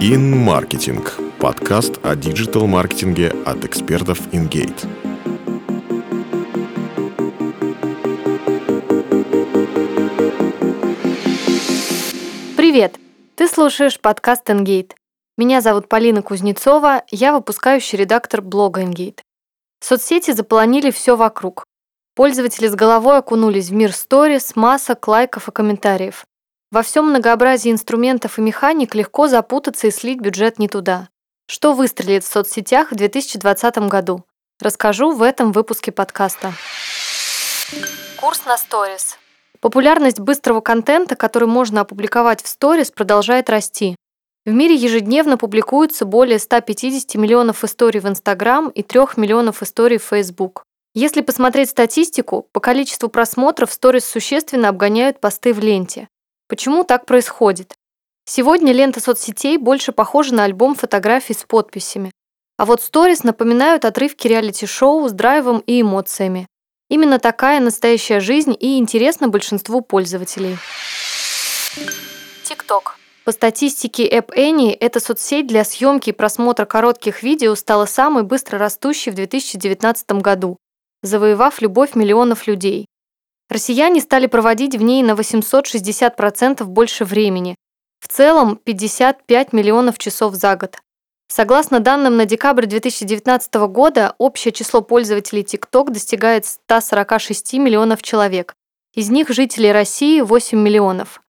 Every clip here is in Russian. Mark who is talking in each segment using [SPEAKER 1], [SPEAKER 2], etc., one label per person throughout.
[SPEAKER 1] InMarketing – подкаст о диджитал-маркетинге от экспертов InGate.
[SPEAKER 2] Привет! Ты слушаешь подкаст InGate. Меня зовут Полина Кузнецова, я выпускающий редактор блога InGate. Соцсети заполонили все вокруг. Пользователи с головой окунулись в мир сторис, масок, лайков и комментариев. Во всем многообразии инструментов и механик легко запутаться и слить бюджет не туда. Что выстрелит в соцсетях в 2020 году? Расскажу в этом выпуске подкаста. Курс на сторис. Популярность быстрого контента, который можно опубликовать в сторис, продолжает расти. В мире ежедневно публикуется более 150 миллионов историй в Инстаграм и 3 миллионов историй в Facebook. Если посмотреть статистику, по количеству просмотров сторис существенно обгоняют посты в ленте. Почему так происходит? Сегодня лента соцсетей больше похожа на альбом фотографий с подписями. А вот сторис напоминают отрывки реалити-шоу с драйвом и эмоциями. Именно такая настоящая жизнь и интересна большинству пользователей. TikTok. По статистике App Annie, эта соцсеть для съемки и просмотра коротких видео стала самой быстро растущей в 2019 году завоевав любовь миллионов людей. Россияне стали проводить в ней на 860% больше времени, в целом 55 миллионов часов за год. Согласно данным на декабрь 2019 года, общее число пользователей TikTok достигает 146 миллионов человек. Из них жителей России 8 миллионов.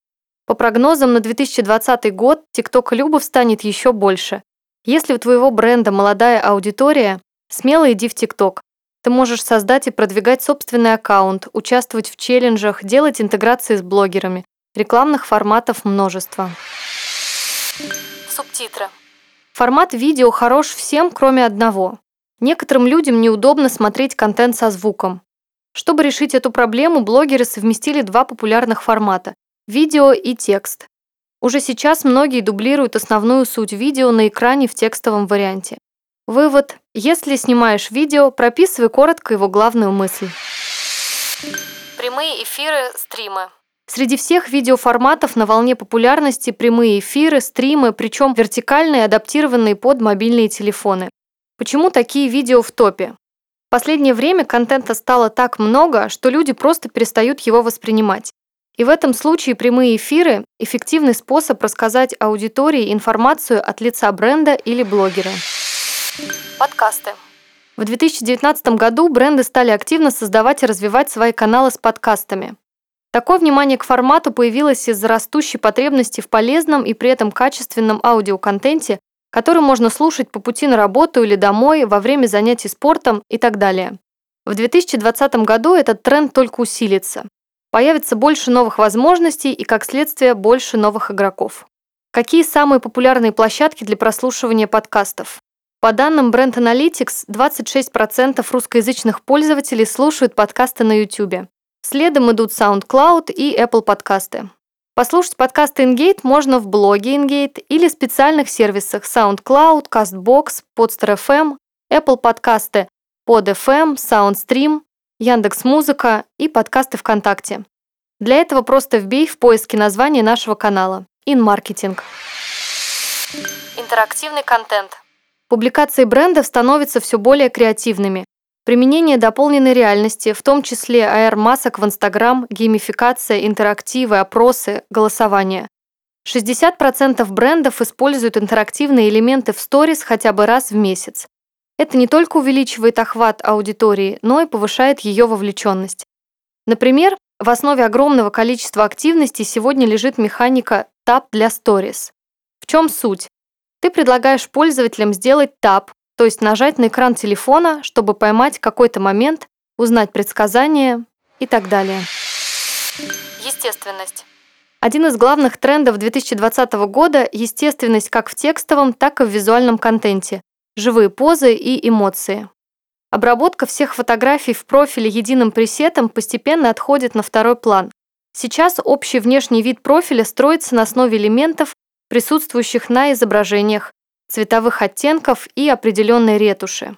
[SPEAKER 2] По прогнозам на 2020 год TikTok любов станет еще больше. Если у твоего бренда молодая аудитория, смело иди в TikTok. Ты можешь создать и продвигать собственный аккаунт, участвовать в челленджах, делать интеграции с блогерами. Рекламных форматов множество. Субтитры. Формат видео хорош всем, кроме одного. Некоторым людям неудобно смотреть контент со звуком. Чтобы решить эту проблему, блогеры совместили два популярных формата – видео и текст. Уже сейчас многие дублируют основную суть видео на экране в текстовом варианте. Вывод. Если снимаешь видео, прописывай коротко его главную мысль. Прямые эфиры, стримы. Среди всех видеоформатов на волне популярности прямые эфиры, стримы, причем вертикальные, адаптированные под мобильные телефоны. Почему такие видео в топе? В последнее время контента стало так много, что люди просто перестают его воспринимать. И в этом случае прямые эфиры – эффективный способ рассказать аудитории информацию от лица бренда или блогера. Подкасты. В 2019 году бренды стали активно создавать и развивать свои каналы с подкастами. Такое внимание к формату появилось из-за растущей потребности в полезном и при этом качественном аудиоконтенте, который можно слушать по пути на работу или домой, во время занятий спортом и так далее. В 2020 году этот тренд только усилится. Появится больше новых возможностей и, как следствие, больше новых игроков. Какие самые популярные площадки для прослушивания подкастов? По данным Brand Analytics, 26% русскоязычных пользователей слушают подкасты на YouTube. Следом идут SoundCloud и Apple подкасты. Послушать подкасты InGate можно в блоге InGate или специальных сервисах SoundCloud, CastBox, Podster.fm, Apple подкасты, PodFM, SoundStream, Яндекс.Музыка и подкасты ВКонтакте. Для этого просто вбей в поиске название нашего канала InMarketing. Интерактивный контент. Публикации брендов становятся все более креативными. Применение дополненной реальности, в том числе AR-масок в Instagram, геймификация, интерактивы, опросы, голосование. 60% брендов используют интерактивные элементы в сторис хотя бы раз в месяц. Это не только увеличивает охват аудитории, но и повышает ее вовлеченность. Например, в основе огромного количества активностей сегодня лежит механика тап для сторис. В чем суть? Ты предлагаешь пользователям сделать тап, то есть нажать на экран телефона, чтобы поймать какой-то момент, узнать предсказания и так далее. Естественность. Один из главных трендов 2020 года – естественность как в текстовом, так и в визуальном контенте, живые позы и эмоции. Обработка всех фотографий в профиле единым пресетом постепенно отходит на второй план. Сейчас общий внешний вид профиля строится на основе элементов, присутствующих на изображениях, цветовых оттенков и определенной ретуши.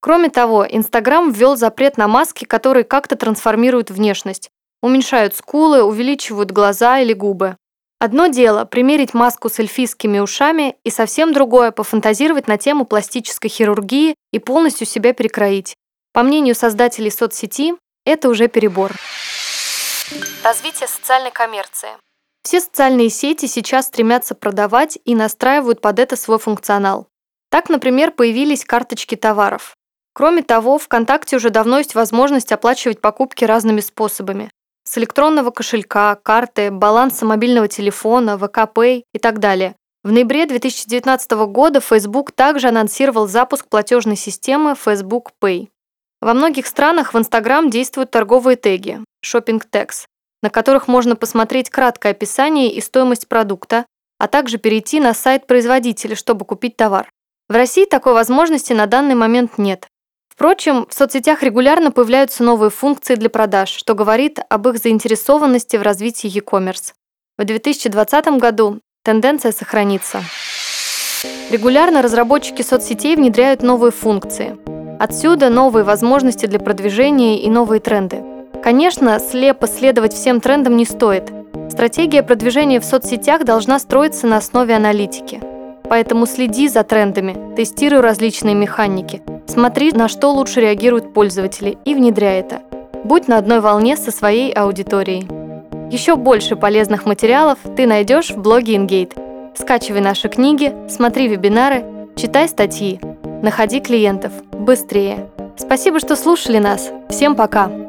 [SPEAKER 2] Кроме того, Инстаграм ввел запрет на маски, которые как-то трансформируют внешность, уменьшают скулы, увеличивают глаза или губы. Одно дело примерить маску с эльфийскими ушами и совсем другое пофантазировать на тему пластической хирургии и полностью себя перекроить. По мнению создателей соцсети, это уже перебор. Развитие социальной коммерции. Все социальные сети сейчас стремятся продавать и настраивают под это свой функционал. Так, например, появились карточки товаров. Кроме того, ВКонтакте уже давно есть возможность оплачивать покупки разными способами. С электронного кошелька, карты, баланса мобильного телефона, ВК Pay и так далее. В ноябре 2019 года Facebook также анонсировал запуск платежной системы Facebook Pay. Во многих странах в Instagram действуют торговые теги – Shopping Tags, на которых можно посмотреть краткое описание и стоимость продукта, а также перейти на сайт производителя, чтобы купить товар. В России такой возможности на данный момент нет. Впрочем, в соцсетях регулярно появляются новые функции для продаж, что говорит об их заинтересованности в развитии e-commerce. В 2020 году тенденция сохранится. Регулярно разработчики соцсетей внедряют новые функции. Отсюда новые возможности для продвижения и новые тренды. Конечно, слепо следовать всем трендам не стоит. Стратегия продвижения в соцсетях должна строиться на основе аналитики. Поэтому следи за трендами, тестируй различные механики, смотри, на что лучше реагируют пользователи и внедряй это. Будь на одной волне со своей аудиторией. Еще больше полезных материалов ты найдешь в блоге InGate. Скачивай наши книги, смотри вебинары, читай статьи, находи клиентов быстрее. Спасибо, что слушали нас. Всем пока!